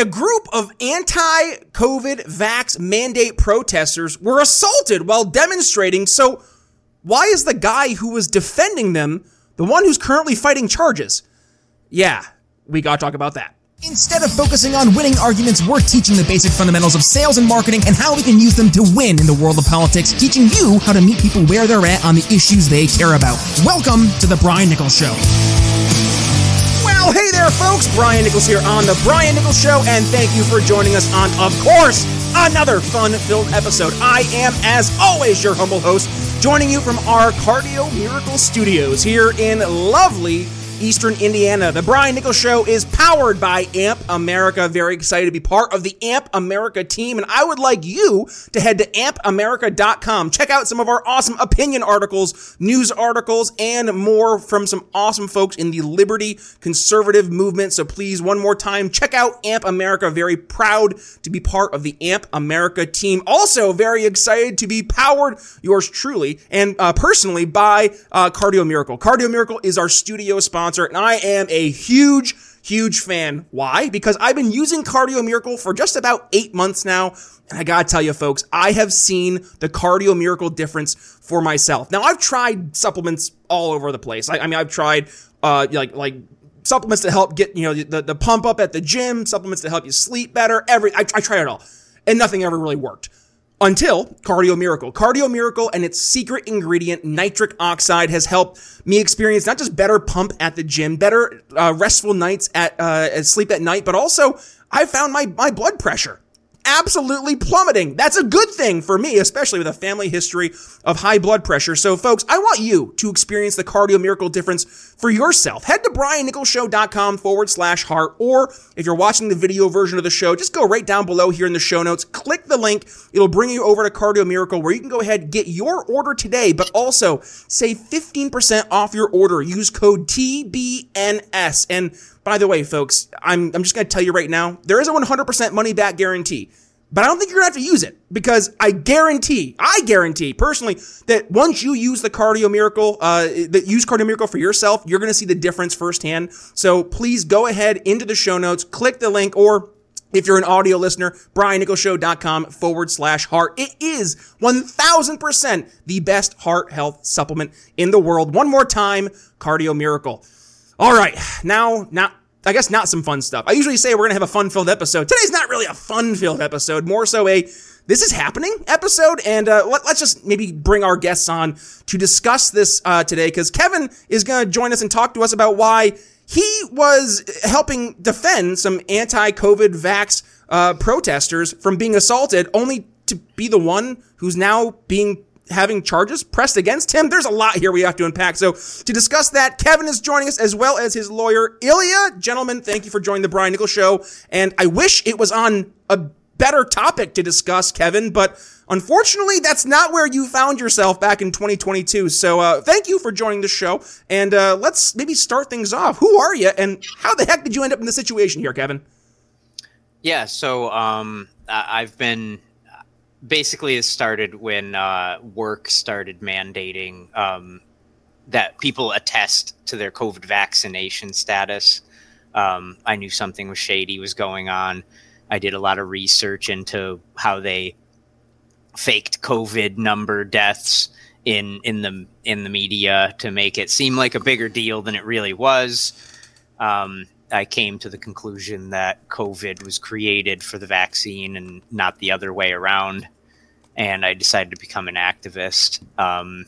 a group of anti COVID vax mandate protesters were assaulted while demonstrating. So, why is the guy who was defending them the one who's currently fighting charges? Yeah, we gotta talk about that. Instead of focusing on winning arguments, we're teaching the basic fundamentals of sales and marketing and how we can use them to win in the world of politics, teaching you how to meet people where they're at on the issues they care about. Welcome to The Brian Nichols Show. Well, hey there, folks. Brian Nichols here on The Brian Nichols Show, and thank you for joining us on, of course, another fun filled episode. I am, as always, your humble host, joining you from our Cardio Miracle Studios here in lovely Eastern Indiana. The Brian Nichols Show is powered by AMP America. Very excited to be part of the AMP America team. And I would like you to head to ampamerica.com. Check out some of our awesome opinion articles, news articles, and more from some awesome folks in the liberty conservative movement. So please, one more time, check out AMP America. Very proud to be part of the AMP America team. Also, very excited to be powered, yours truly, and uh, personally by uh, Cardio Miracle. Cardio Miracle is our studio sponsor sponsor, and I am a huge, huge fan. Why? Because I've been using Cardio Miracle for just about eight months now. And I gotta tell you, folks, I have seen the Cardio Miracle difference for myself. Now, I've tried supplements all over the place. I, I mean, I've tried, uh, like, like, supplements to help get, you know, the, the pump up at the gym, supplements to help you sleep better, every, I, I tried it all. And nothing ever really worked until Cardio Miracle. Cardio Miracle and its secret ingredient, nitric oxide, has helped me experience not just better pump at the gym, better uh, restful nights at uh, sleep at night, but also I found my my blood pressure absolutely plummeting. That's a good thing for me, especially with a family history of high blood pressure. So, folks, I want you to experience the cardio miracle difference for yourself. Head to briannicholsshow.com forward slash heart, or if you're watching the video version of the show, just go right down below here in the show notes, click the link. It'll bring you over to Cardio Miracle where you can go ahead, and get your order today, but also save 15% off your order. Use code TBNS. And by the way, folks, I'm, I'm just going to tell you right now, there is a 100% money back guarantee. But I don't think you're gonna have to use it because I guarantee, I guarantee personally that once you use the Cardio Miracle, uh, that use Cardio Miracle for yourself, you're gonna see the difference firsthand. So please go ahead into the show notes, click the link, or if you're an audio listener, briannicholsshow.com forward slash heart. It is 1000% the best heart health supplement in the world. One more time, Cardio Miracle. All right, now, now, I guess not some fun stuff. I usually say we're gonna have a fun-filled episode. Today's not really a fun-filled episode, more so a this is happening episode. And uh, let, us just maybe bring our guests on to discuss this uh, today, because Kevin is gonna join us and talk to us about why he was helping defend some anti-COVID vax uh, protesters from being assaulted, only to be the one who's now being having charges pressed against him. There's a lot here we have to unpack. So to discuss that, Kevin is joining us as well as his lawyer, Ilya. Gentlemen, thank you for joining the Brian Nichols Show. And I wish it was on a better topic to discuss, Kevin, but unfortunately, that's not where you found yourself back in 2022. So uh, thank you for joining the show. And uh, let's maybe start things off. Who are you, and how the heck did you end up in this situation here, Kevin? Yeah, so um, I've been basically it started when uh, work started mandating um, that people attest to their COVID vaccination status. Um, I knew something was shady was going on. I did a lot of research into how they faked COVID number deaths in in the in the media to make it seem like a bigger deal than it really was. Um, I came to the conclusion that COVID was created for the vaccine and not the other way around. And I decided to become an activist, um,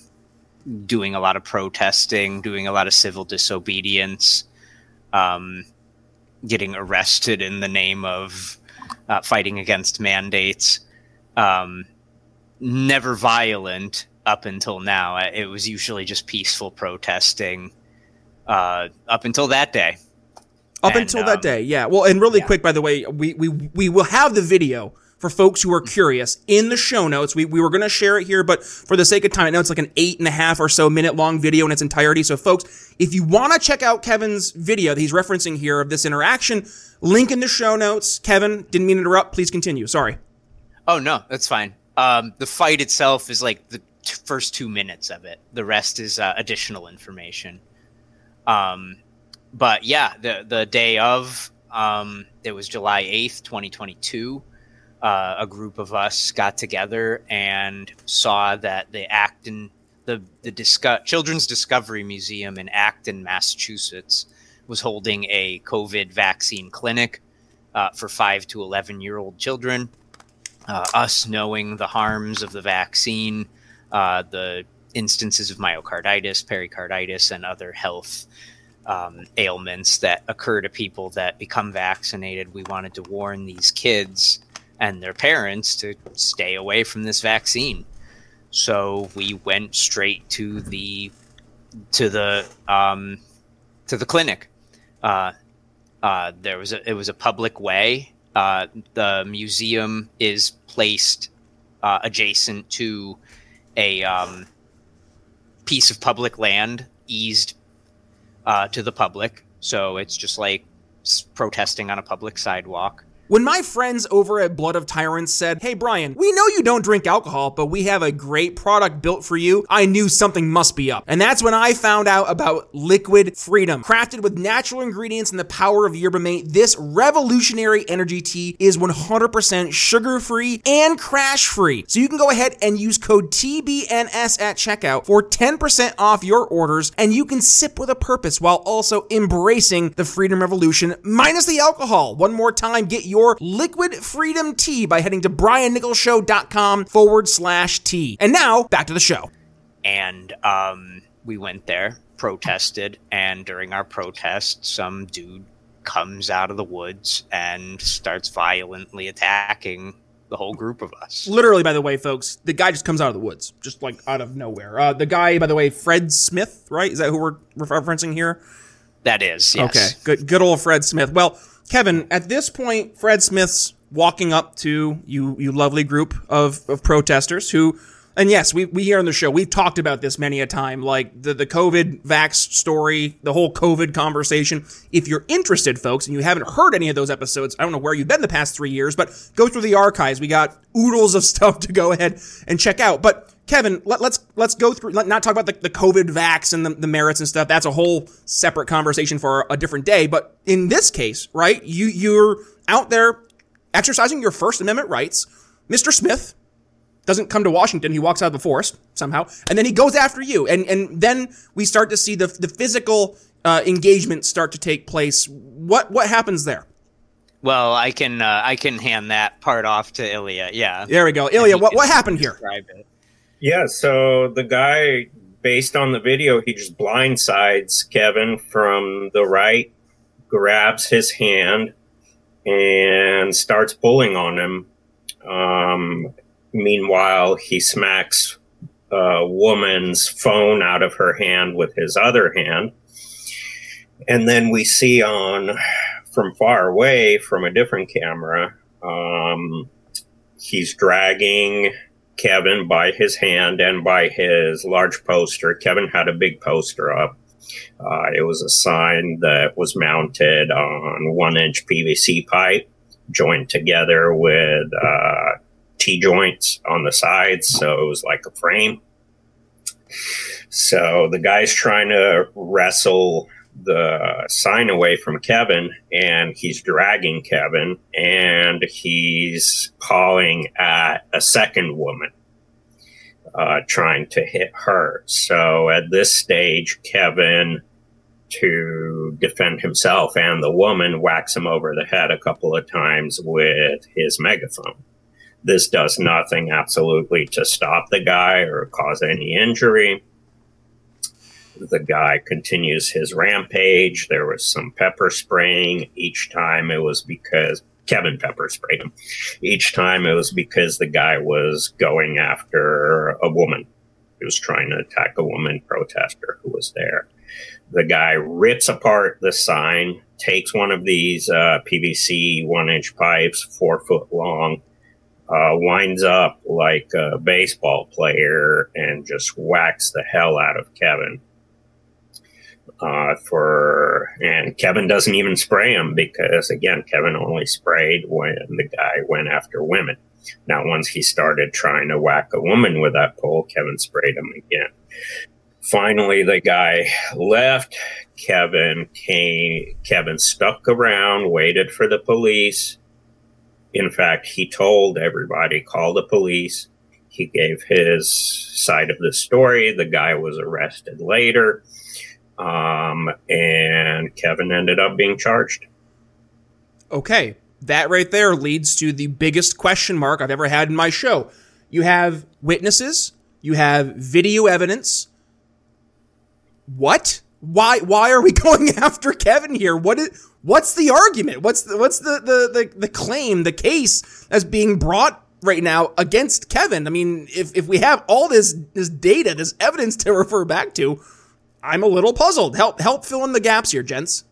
doing a lot of protesting, doing a lot of civil disobedience, um, getting arrested in the name of uh, fighting against mandates. Um, never violent up until now. It was usually just peaceful protesting uh, up until that day. Up and, until um, that day, yeah. Well, and really yeah. quick, by the way, we, we we will have the video for folks who are curious in the show notes. We, we were going to share it here, but for the sake of time, I know it's like an eight and a half or so minute long video in its entirety. So, folks, if you want to check out Kevin's video that he's referencing here of this interaction, link in the show notes. Kevin, didn't mean to interrupt. Please continue. Sorry. Oh, no, that's fine. Um, the fight itself is like the t- first two minutes of it, the rest is uh, additional information. Um, but yeah, the the day of, um, it was July 8th, 2022. Uh, a group of us got together and saw that the Acton, the the Disco- Children's Discovery Museum in Acton, Massachusetts, was holding a COVID vaccine clinic uh, for five to 11 year old children. Uh, us knowing the harms of the vaccine, uh, the instances of myocarditis, pericarditis, and other health um, ailments that occur to people that become vaccinated, we wanted to warn these kids and their parents to stay away from this vaccine. So we went straight to the to the um, to the clinic. Uh, uh, there was a it was a public way. Uh, the museum is placed uh, adjacent to a um, piece of public land eased uh, to the public, so it's just like protesting on a public sidewalk. When my friends over at Blood of Tyrants said, Hey Brian, we know you don't drink alcohol, but we have a great product built for you, I knew something must be up. And that's when I found out about Liquid Freedom. Crafted with natural ingredients and the power of yerba mate, this revolutionary energy tea is 100% sugar free and crash free. So you can go ahead and use code TBNS at checkout for 10% off your orders, and you can sip with a purpose while also embracing the freedom revolution minus the alcohol. One more time, get your your liquid freedom tea by heading to briannicholsshow.com forward slash tea. And now back to the show. And um, we went there, protested, and during our protest, some dude comes out of the woods and starts violently attacking the whole group of us. Literally, by the way, folks, the guy just comes out of the woods, just like out of nowhere. Uh, the guy, by the way, Fred Smith, right? Is that who we're referencing here? That is, yes. Okay, good, good old Fred Smith. Well, Kevin, at this point, Fred Smith's walking up to you, you lovely group of, of protesters who, and yes, we, we here on the show, we've talked about this many a time, like the, the COVID vax story, the whole COVID conversation. If you're interested, folks, and you haven't heard any of those episodes, I don't know where you've been the past three years, but go through the archives. We got oodles of stuff to go ahead and check out. But Kevin, let, us let's, let's go through. Let, not talk about the, the COVID vax and the, the merits and stuff. That's a whole separate conversation for a different day. But in this case, right, you you're out there exercising your First Amendment rights. Mr. Smith doesn't come to Washington. He walks out of the forest somehow, and then he goes after you. And and then we start to see the the physical uh, engagement start to take place. What what happens there? Well, I can uh, I can hand that part off to Ilya. Yeah. There we go, Ilya. What what happened here? It. Yeah, so the guy, based on the video, he just blindsides Kevin from the right, grabs his hand, and starts pulling on him. Um, meanwhile, he smacks a woman's phone out of her hand with his other hand. And then we see on from far away from a different camera, um, he's dragging Kevin by his hand and by his large poster. Kevin had a big poster up. Uh, it was a sign that was mounted on one inch PVC pipe, joined together with uh, T joints on the sides. So it was like a frame. So the guy's trying to wrestle the sign away from Kevin and he's dragging Kevin and he's calling at a second woman, uh, trying to hit her. So at this stage, Kevin, to defend himself and the woman, whacks him over the head a couple of times with his megaphone. This does nothing absolutely to stop the guy or cause any injury the guy continues his rampage. There was some pepper spraying. Each time it was because Kevin pepper sprayed him. Each time it was because the guy was going after a woman. He was trying to attack a woman protester who was there. The guy rips apart the sign, takes one of these uh, PVC one inch pipes, four foot long, uh, winds up like a baseball player and just whacks the hell out of Kevin uh, for and Kevin doesn't even spray him because again Kevin only sprayed when the guy went after women. Now once he started trying to whack a woman with that pole, Kevin sprayed him again. Finally, the guy left. Kevin came, Kevin stuck around, waited for the police. In fact, he told everybody, call the police. He gave his side of the story. The guy was arrested later. Um, and Kevin ended up being charged. Okay, that right there leads to the biggest question mark I've ever had in my show. You have witnesses, you have video evidence. What? Why why are we going after Kevin here? What is what's the argument? What's the, what's the, the the the claim, the case that's being brought right now against Kevin? I mean, if if we have all this this data, this evidence to refer back to, I'm a little puzzled. Help help fill in the gaps here, gents.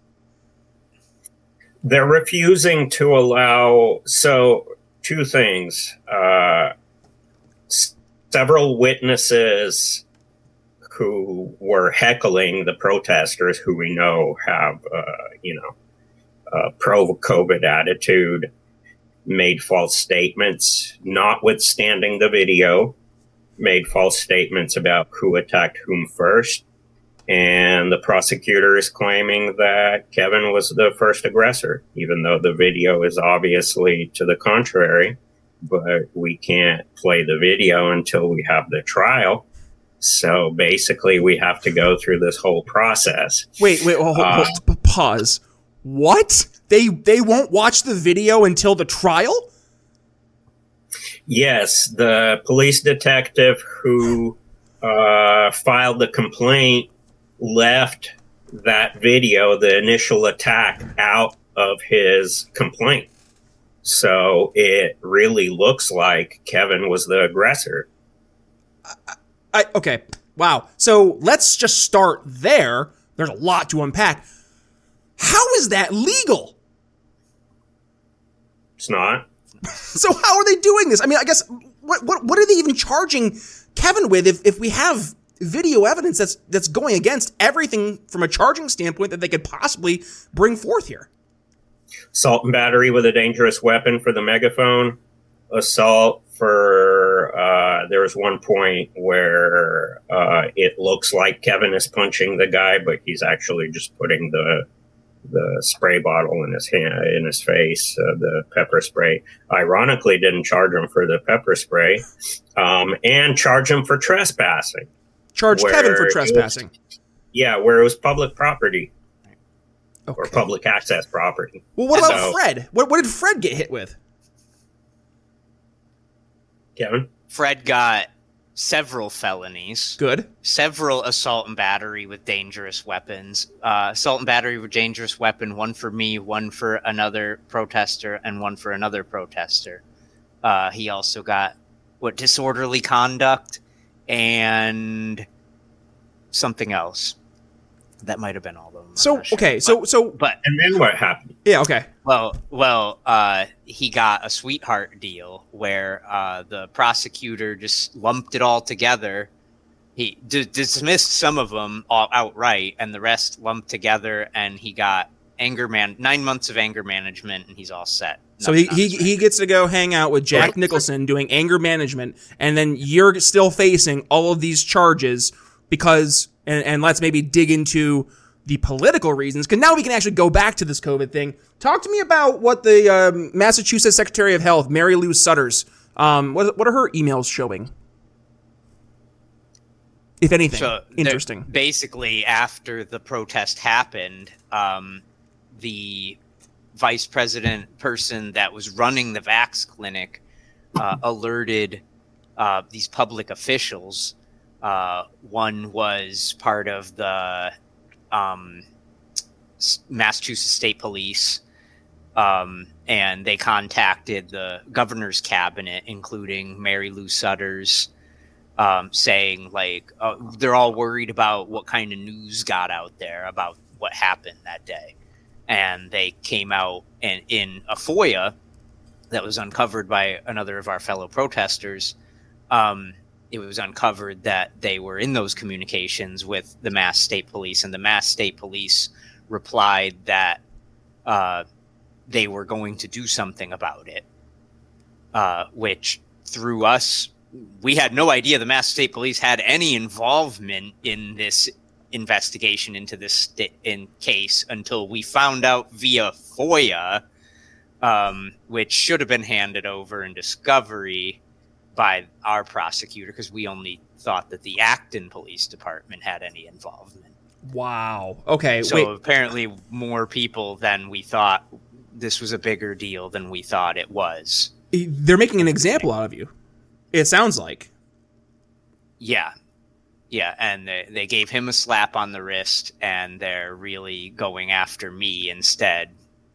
They're refusing to allow so two things. Uh, several witnesses who were heckling the protesters, who we know have, uh, you know, a pro COVID attitude, made false statements, notwithstanding the video, made false statements about who attacked whom first. And the prosecutor is claiming that Kevin was the first aggressor, even though the video is obviously to the contrary. But we can't play the video until we have the trial. So basically, we have to go through this whole process. Wait, wait, hold, hold, Uh, hold, pause. What? They they won't watch the video until the trial? Yes, the police detective who uh, filed the complaint left that video, the initial attack, out of his complaint. So it really looks like Kevin was the aggressor. I, okay. Wow. So let's just start there. There's a lot to unpack. How is that legal? It's not. So how are they doing this? I mean, I guess what what what are they even charging Kevin with if, if we have video evidence that's that's going against everything from a charging standpoint that they could possibly bring forth here? Assault and battery with a dangerous weapon for the megaphone. Assault for uh, there was one point where uh, it looks like Kevin is punching the guy, but he's actually just putting the the spray bottle in his hand in his face, uh, the pepper spray. Ironically, didn't charge him for the pepper spray, um, and charge him for trespassing. Charge Kevin for it trespassing. Yeah, where it was public property or public access property. Well, what about So- Fred? What, what did Fred get hit with? Kevin, Fred got several felonies, Good. several assault and battery with dangerous weapons. Uh, assault and battery with dangerous weapon, one for me, one for another protester, and one for another protester. Uh, he also got what disorderly conduct and something else. That might have been all of them. I'm So sure. okay, so so but and then what happened? yeah, okay. Well, well, uh, he got a sweetheart deal where uh, the prosecutor just lumped it all together. He d- dismissed some of them all outright, and the rest lumped together, and he got anger man nine months of anger management, and he's all set. So he, he he gets to go hang out with Jack Nicholson doing anger management, and then you're still facing all of these charges because and, and let's maybe dig into the political reasons because now we can actually go back to this COVID thing. Talk to me about what the um, Massachusetts Secretary of Health, Mary Lou Sudders, um, what what are her emails showing? If anything, So interesting. Basically, after the protest happened, um, the vice president person that was running the Vax clinic uh, alerted uh, these public officials. Uh, one was part of the um, Massachusetts State Police, um, and they contacted the governor's cabinet, including Mary Lou Sudders um, saying like uh, they're all worried about what kind of news got out there about what happened that day, and they came out and in a FOIA that was uncovered by another of our fellow protesters. Um, it was uncovered that they were in those communications with the Mass State Police, and the Mass State Police replied that uh, they were going to do something about it, uh, which through us we had no idea the Mass State Police had any involvement in this investigation into this st- in case until we found out via FOIA, um, which should have been handed over in discovery by our prosecutor because we only thought that the Acton Police Department had any involvement. Wow. Okay. So wait. apparently, more people than we thought. This was a bigger deal than we thought it was. They're making an example out of you. It sounds like. Yeah. Yeah, and they, they gave him a slap on the wrist, and they're really going after me instead,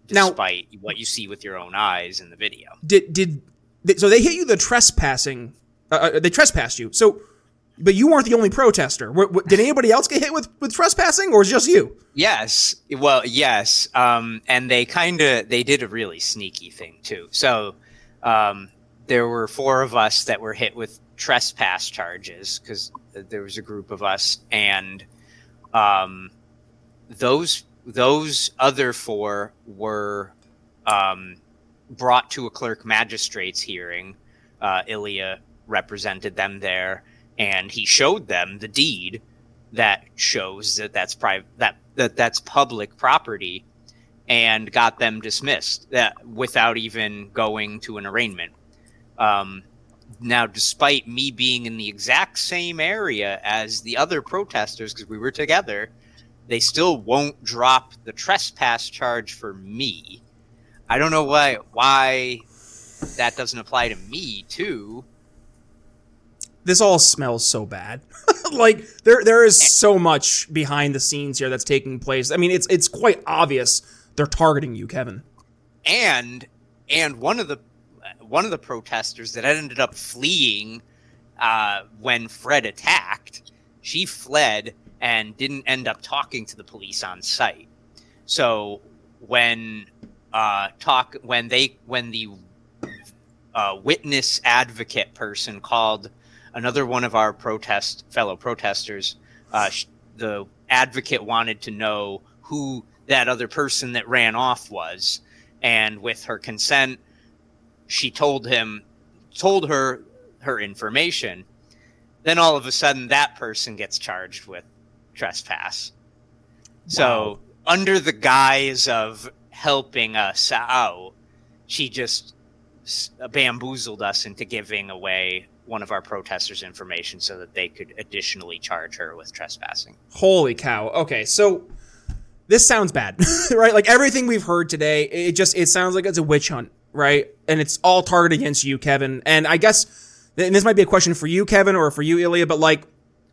Now- despite what you see with your own eyes in the video. Did did so they hit you the trespassing? Uh, uh, they trespassed you. So, but you weren't the only protester. W- w- did anybody else get hit with with trespassing, or was it just you? Yes, well, yes, um, and they kind of they did a really sneaky thing too. So um, there were four of us that were hit with trespass charges because there was a group of us, and um, those those other four were um, brought to a clerk magistrate's hearing. Uh, Ilya represented them there, and he showed them the deed that shows that that's private that, that that's public property, and got them dismissed that without even going to an arraignment. Um, now, despite me being in the exact same area as the other protesters, because we were together, they still won't drop the trespass charge for me. I don't know why why that doesn't apply to me too. This all smells so bad. like there there is so much behind the scenes here that's taking place. I mean, it's it's quite obvious they're targeting you, Kevin. and and one of the one of the protesters that ended up fleeing uh, when Fred attacked, she fled and didn't end up talking to the police on site. So when uh, talk when they when the uh, witness advocate person called another one of our protest fellow protesters, uh, sh- the advocate wanted to know who that other person that ran off was, and with her consent, she told him, told her her information. Then all of a sudden, that person gets charged with trespass. So, under the guise of helping us out, she just bamboozled us into giving away one of our protesters' information so that they could additionally charge her with trespassing. Holy cow. Okay, so this sounds bad, right? Like everything we've heard today, it just it sounds like it's a witch hunt, right? And it's all targeted against you, Kevin. And I guess and this might be a question for you, Kevin, or for you, Ilya, but like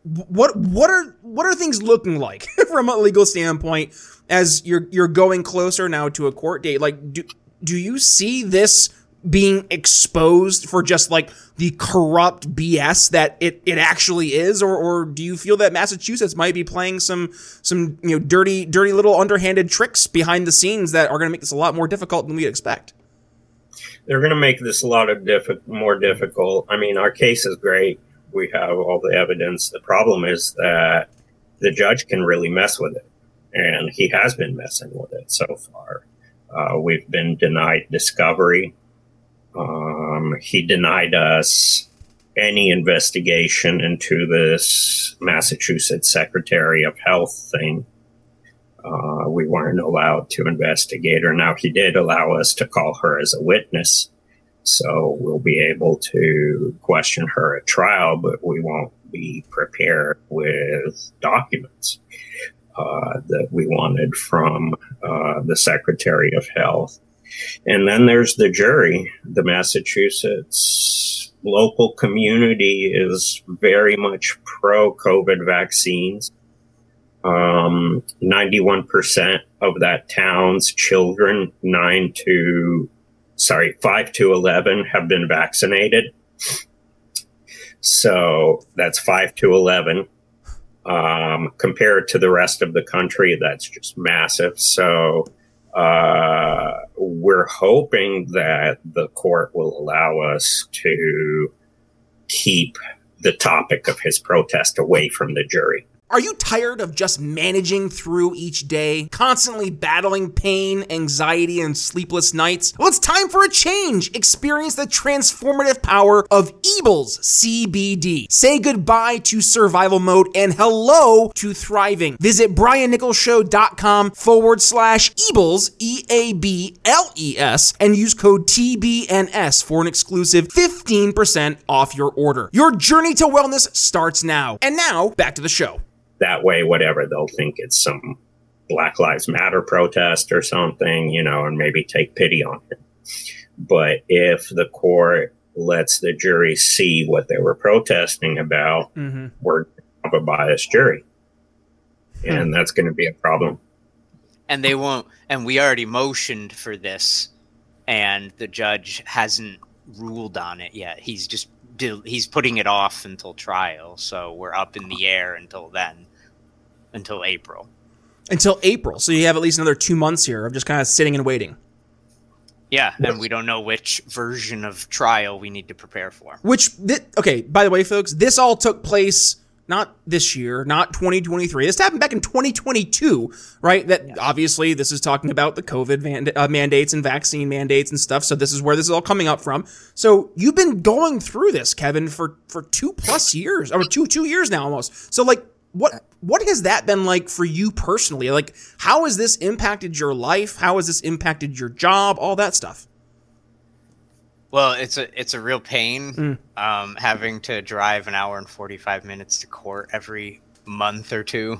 what what are what are things looking like from a legal standpoint as you're you're going closer now to a court date? Like do do you see this being exposed for just like the corrupt BS that it, it actually is, or or do you feel that Massachusetts might be playing some some you know dirty dirty little underhanded tricks behind the scenes that are going to make this a lot more difficult than we expect? They're going to make this a lot of more difficult. I mean, our case is great. We have all the evidence. The problem is that the judge can really mess with it, and he has been messing with it so far. Uh, we've been denied discovery. Um, he denied us any investigation into this Massachusetts Secretary of Health thing. Uh, we weren't allowed to investigate her. Now, he did allow us to call her as a witness. So we'll be able to question her at trial, but we won't be prepared with documents uh, that we wanted from uh, the Secretary of Health. And then there's the jury. The Massachusetts local community is very much pro COVID vaccines. Um, 91% of that town's children, nine to, sorry, five to 11 have been vaccinated. So that's five to 11. Um, compared to the rest of the country, that's just massive. So, uh, we're hoping that the court will allow us to keep the topic of his protest away from the jury. Are you tired of just managing through each day, constantly battling pain, anxiety, and sleepless nights? Well, it's time for a change. Experience the transformative power of Eables CBD. Say goodbye to survival mode and hello to thriving. Visit briannicholsshow.com forward slash Eables, E A B L E S, and use code TBNS for an exclusive 15% off your order. Your journey to wellness starts now. And now, back to the show that way, whatever, they'll think it's some Black Lives Matter protest or something, you know, and maybe take pity on him. But if the court lets the jury see what they were protesting about, mm-hmm. we're a biased jury. Hmm. And that's going to be a problem. And they won't, and we already motioned for this, and the judge hasn't ruled on it yet. He's just he's putting it off until trial, so we're up in the air until then until April. Until April. So you have at least another two months here of just kind of sitting and waiting. Yeah, and we don't know which version of trial we need to prepare for. Which, th- okay, by the way, folks, this all took place not this year, not 2023. This happened back in 2022, right? That yes. obviously this is talking about the COVID uh, mandates and vaccine mandates and stuff. So this is where this is all coming up from. So you've been going through this, Kevin, for for two plus years, or two two years now almost. So like, what what has that been like for you personally? Like, how has this impacted your life? How has this impacted your job? All that stuff. Well, it's a it's a real pain mm. um, having to drive an hour and forty five minutes to court every month or two,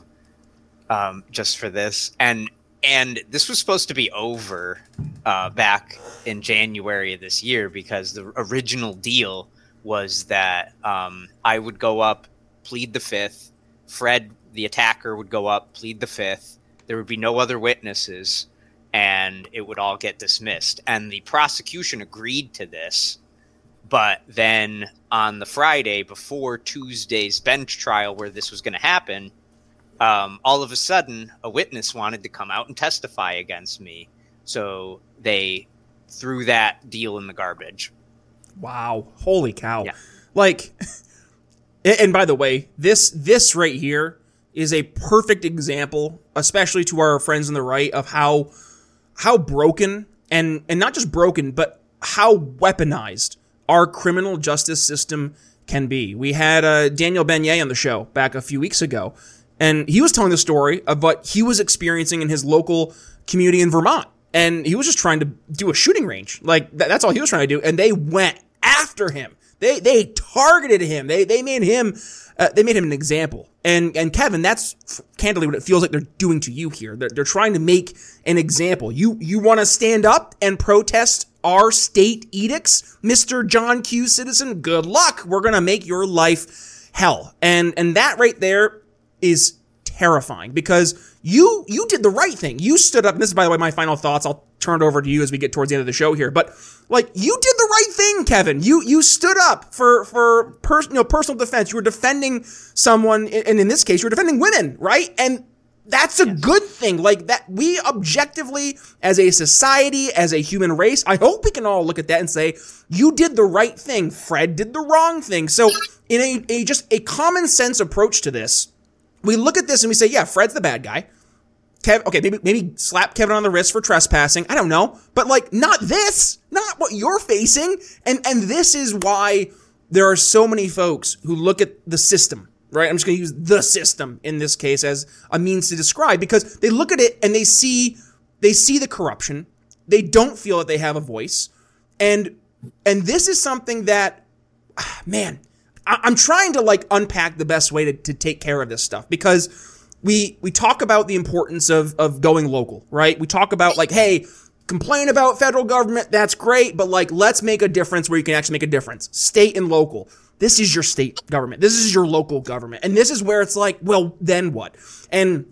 um, just for this. And and this was supposed to be over uh, back in January of this year because the original deal was that um, I would go up, plead the fifth, Fred, the attacker, would go up, plead the fifth. There would be no other witnesses, and it would all get dismissed. And the prosecution agreed to this. But then on the Friday before Tuesday's bench trial, where this was going to happen, um, all of a sudden a witness wanted to come out and testify against me. So they threw that deal in the garbage. Wow. Holy cow. Yeah. Like, And by the way, this this right here is a perfect example, especially to our friends on the right, of how how broken and and not just broken, but how weaponized our criminal justice system can be. We had uh, Daniel Banyai on the show back a few weeks ago, and he was telling the story of what he was experiencing in his local community in Vermont. And he was just trying to do a shooting range. Like, that, that's all he was trying to do. And they went after him. They they targeted him. They they made him uh, they made him an example. And and Kevin, that's candidly what it feels like they're doing to you here. They're, they're trying to make an example. You you want to stand up and protest our state edicts, Mister John Q. Citizen? Good luck. We're gonna make your life hell. And and that right there is terrifying because you you did the right thing. You stood up. And this is by the way my final thoughts. I'll turn it over to you as we get towards the end of the show here. But like you did the right thing, Kevin. You you stood up for for per, you know personal defense. You were defending someone, and in this case, you were defending women, right? And that's a yes. good thing. Like that, we objectively, as a society, as a human race, I hope we can all look at that and say, you did the right thing. Fred did the wrong thing. So, in a, a just a common sense approach to this, we look at this and we say, yeah, Fred's the bad guy. Kev, okay, maybe maybe slap Kevin on the wrist for trespassing. I don't know, but like not this, not what you're facing. And and this is why there are so many folks who look at the system, right? I'm just going to use the system in this case as a means to describe because they look at it and they see they see the corruption. They don't feel that they have a voice. And and this is something that ah, man, I, am trying to like unpack the best way to, to take care of this stuff because we we talk about the importance of of going local, right? We talk about like, hey, complain about federal government, that's great, but like let's make a difference where you can actually make a difference. State and local. This is your state government. This is your local government. And this is where it's like, well, then what? And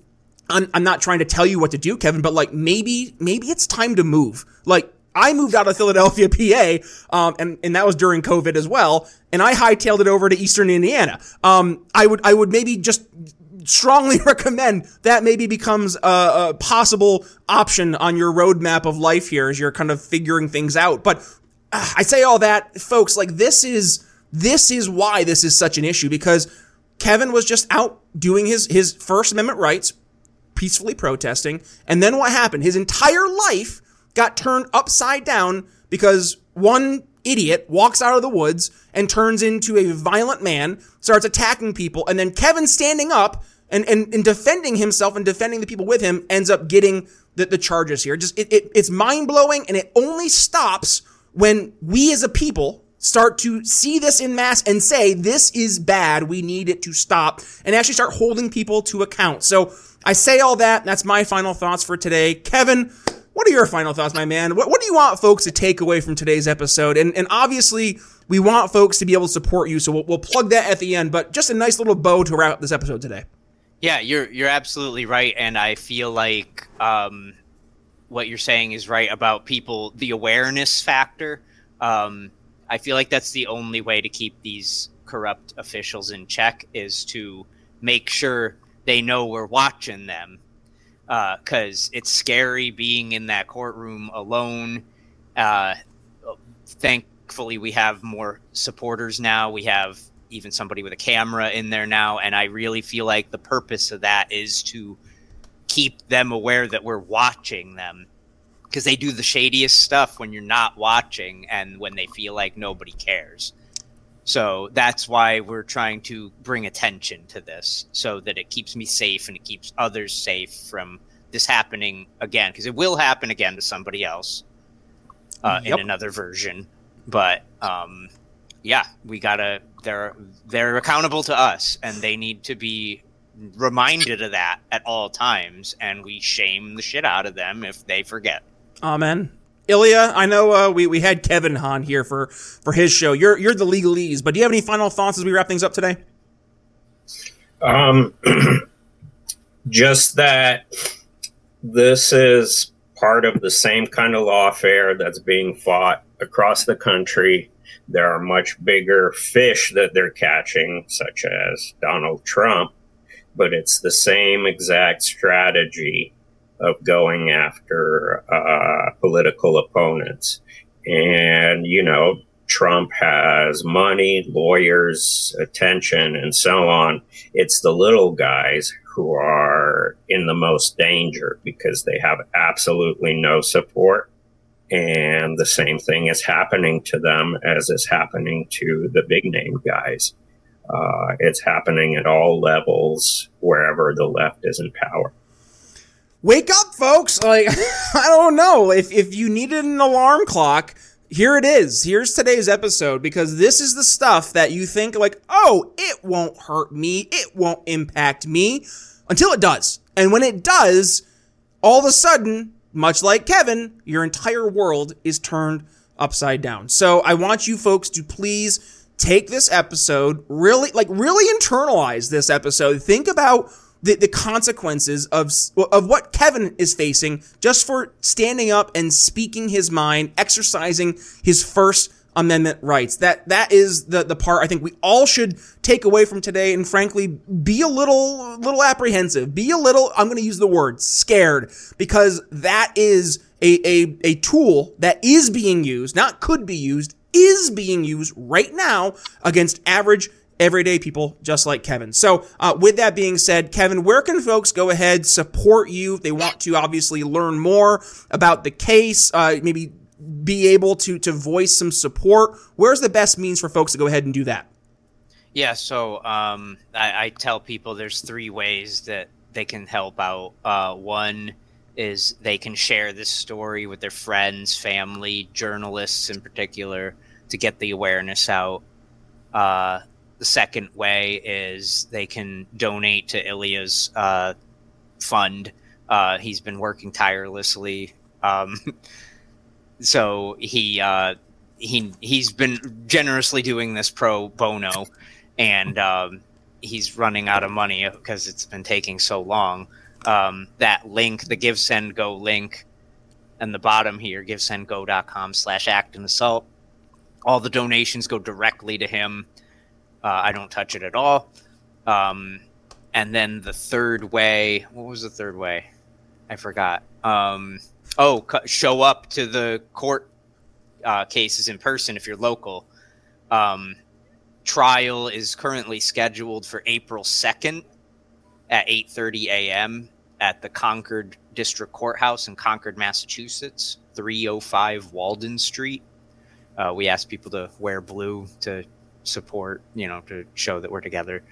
I'm, I'm not trying to tell you what to do, Kevin, but like maybe maybe it's time to move. Like I moved out of Philadelphia, PA, um, and and that was during COVID as well. And I hightailed it over to Eastern Indiana. Um, I would I would maybe just strongly recommend that maybe becomes a, a, possible option on your roadmap of life here as you're kind of figuring things out. But uh, I say all that, folks, like this is this is why this is such an issue because Kevin was just out doing his his First Amendment rights, peacefully protesting, and then what happened? His entire life got turned upside down because one idiot walks out of the woods and turns into a violent man, starts attacking people, and then Kevin standing up and, and, and defending himself and defending the people with him ends up getting the, the charges here. Just it, it, it's mind blowing and it only stops when we as a people start to see this in mass and say, this is bad. We need it to stop and actually start holding people to account. So I say all that. That's my final thoughts for today. Kevin, what are your final thoughts, my man? What, what do you want folks to take away from today's episode? And, and obviously, we want folks to be able to support you, so we'll, we'll plug that at the end. But just a nice little bow to wrap up this episode today. Yeah, you're you're absolutely right, and I feel like um, what you're saying is right about people, the awareness factor. Um, I feel like that's the only way to keep these corrupt officials in check is to make sure they know we're watching them because uh, it's scary being in that courtroom alone. Uh, thankfully, we have more supporters now. We have even somebody with a camera in there now, and I really feel like the purpose of that is to keep them aware that we're watching them because they do the shadiest stuff when you're not watching and when they feel like nobody cares. So that's why we're trying to bring attention to this so that it keeps me safe and it keeps others safe from this happening again because it will happen again to somebody else uh, yep. in another version. But um, yeah, we gotta they're they're accountable to us and they need to be reminded of that at all times and we shame the shit out of them if they forget. Amen. Ilya, I know uh, we, we had Kevin on here for, for his show. You're you're the legalese, but do you have any final thoughts as we wrap things up today? Um, just that this is part of the same kind of lawfare that's being fought across the country. There are much bigger fish that they're catching, such as Donald Trump, but it's the same exact strategy of going after uh, political opponents. And, you know, Trump has money, lawyers, attention, and so on. It's the little guys who are in the most danger because they have absolutely no support. And the same thing is happening to them as is happening to the big name guys. Uh, it's happening at all levels wherever the left is in power wake up, folks. Like, I don't know. If, if you needed an alarm clock, here it is. Here's today's episode because this is the stuff that you think, like, oh, it won't hurt me. It won't impact me until it does. And when it does, all of a sudden, much like Kevin, your entire world is turned upside down. So I want you folks to please take this episode, really, like, really internalize this episode. Think about the, the consequences of of what Kevin is facing just for standing up and speaking his mind, exercising his First Amendment rights. That that is the the part I think we all should take away from today, and frankly, be a little little apprehensive, be a little. I'm going to use the word scared because that is a, a a tool that is being used, not could be used, is being used right now against average everyday people just like Kevin. So, uh, with that being said, Kevin, where can folks go ahead, support you if they want to obviously learn more about the case, uh, maybe be able to, to voice some support? Where's the best means for folks to go ahead and do that? Yeah, so um, I, I, tell people there's three ways that they can help out. Uh, one is they can share this story with their friends, family, journalists in particular, to get the awareness out. Uh, the second way is they can donate to Ilya's uh, fund. Uh, he's been working tirelessly. Um, so he uh, he he's been generously doing this pro bono, and um, he's running out of money because it's been taking so long. Um, that link, the Give Send Go link, and the bottom here, givesendgo.com slash act and assault. All the donations go directly to him. Uh, I don't touch it at all. Um, and then the third way, what was the third way? I forgot. Um, oh, show up to the court uh, cases in person if you're local. Um, trial is currently scheduled for April 2nd at 8:30 a.m. at the Concord District Courthouse in Concord, Massachusetts, 305 Walden Street. Uh, we ask people to wear blue to support, you know, to show that we're together.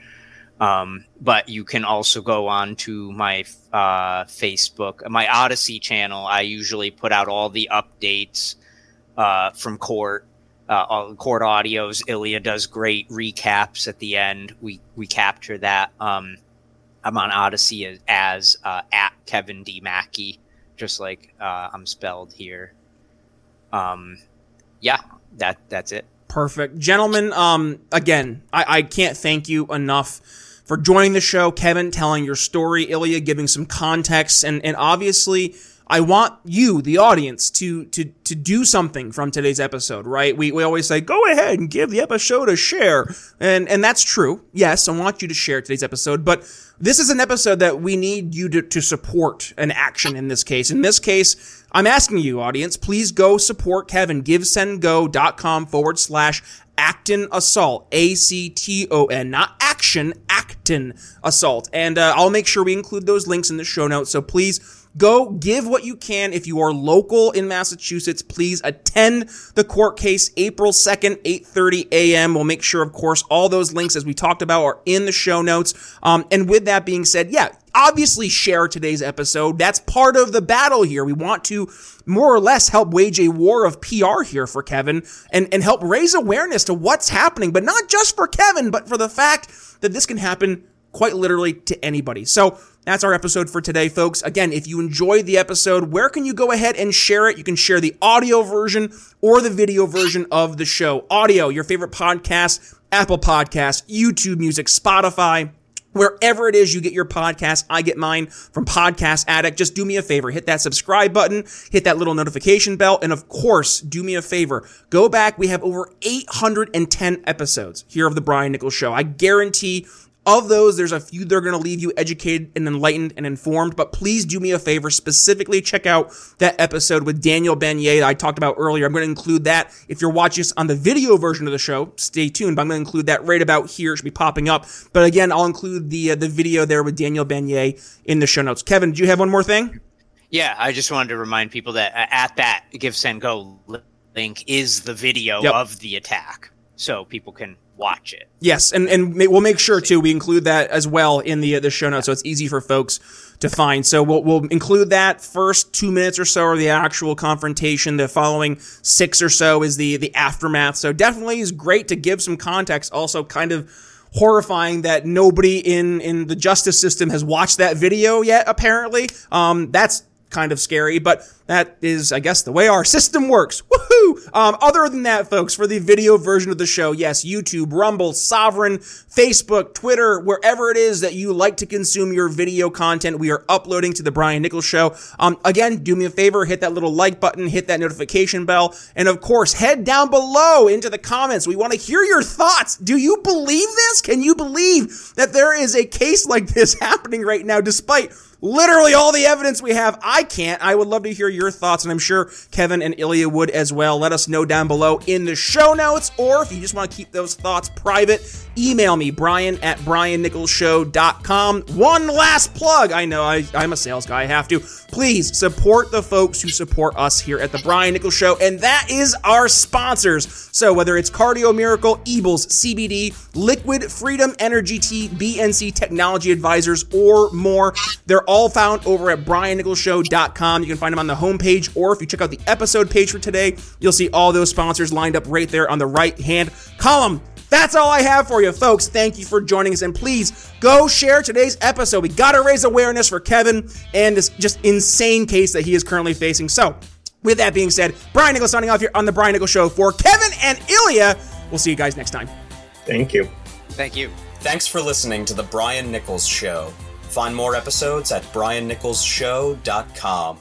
Um, but you can also go on to my uh, Facebook, my Odysee channel. I usually put out all the updates uh, from court, uh, all court audios. Ilya does great recaps at the end. We we capture that. Um, I'm on Odysee as, as uh, at Kevin D Mackie, just like uh, I'm spelled here. Um, yeah, that that's it. Perfect, gentlemen. Um, again, I, I can't thank you enough for joining the show, Kevin, telling your story, Ilya giving some context, and and obviously. I want you, the audience, to to to do something from today's episode, right? We we always say, go ahead and give the episode a share. And and that's true. Yes, I want you to share today's episode, but this is an episode that we need you to, to support an action in this case. In this case, I'm asking you, audience, please go support Kevin. GiveSendGo.com forward slash Acton Assault. A C T O N, not action, Acton Assault. And uh, I'll make sure we include those links in the show notes. So please Go give what you can. If you are local in Massachusetts, please attend the court case April 2nd, 8.30 a.m. We'll make sure, of course, all those links, as we talked about, are in the show notes. Um, and with that being said, yeah, obviously share today's episode. That's part of the battle here. We want to more or less help wage a war of PR here for Kevin and, and help raise awareness to what's happening, but not just for Kevin, but for the fact that this can happen quite literally to anybody. So that's our episode for today, folks. Again, if you enjoyed the episode, where can you go ahead and share it? You can share the audio version or the video version of the show. Audio, your favorite podcast, Apple Podcasts, YouTube Music, Spotify. Wherever it is you get your podcast, I get mine from Podcast Addict. Just do me a favor, hit that subscribe button, hit that little notification bell, and of course, do me a favor. Go back. We have over 810 episodes here of The Brian Nichols Show. I guarantee of those, there's a few that are going to leave you educated and enlightened and informed, but please do me a favor. Specifically, check out that episode with Daniel Banyai that I talked about earlier. I'm going to include that. If you're watching us on the video version of the show, stay tuned, but I'm going to include that right about here. It should be popping up. But again, I'll include the, uh, the video there with Daniel Banyai in the show notes. Kevin, do you have one more thing? Yeah, I just wanted to remind people that at that Give Send Go link is the video yep. of the attack. So people can watch it. Yes, and and we'll make sure too we include that as well in the the show notes, so it's easy for folks to find. So we'll we'll include that first two minutes or so are the actual confrontation. The following six or so is the the aftermath. So definitely is great to give some context. Also, kind of horrifying that nobody in in the justice system has watched that video yet. Apparently, um, that's kind of scary, but that is, I guess, the way our system works. Woohoo! Um, other than that, folks, for the video version of the show, yes, YouTube, Rumble, Sovereign, Facebook, Twitter, wherever it is that you like to consume your video content, we are uploading to the Brian Nichols Show. Um, again, do me a favor, hit that little like button, hit that notification bell, and of course, head down below into the comments. We want to hear your thoughts. Do you believe this? Can you believe that there is a case like this happening right now, despite literally all the evidence we have. I can't. I would love to hear your thoughts, and I'm sure Kevin and Ilya would as well. Let us know down below in the show notes, or if you just want to keep those thoughts private, email me, brian at briannicholsshow.com. One last plug. I know I, I'm a sales guy. I have to. Please support the folks who support us here at the Brian Nichols Show, and that is our sponsors. So whether it's Cardio Miracle, Eables, CBD, Liquid Freedom Energy Tea, BNC Technology Advisors, or more, they're all found over at briannicholsshow.com. You can find them on the homepage, or if you check out the episode page for today, you'll see all those sponsors lined up right there on the right hand column. That's all I have for you, folks. Thank you for joining us, and please go share today's episode. We got to raise awareness for Kevin and this just insane case that he is currently facing. So, with that being said, Brian Nichols signing off here on the Brian Nichols Show for Kevin and Ilya. We'll see you guys next time. Thank you. Thank you. Thanks for listening to the Brian Nichols Show. Find more episodes at briannicholsshow.com.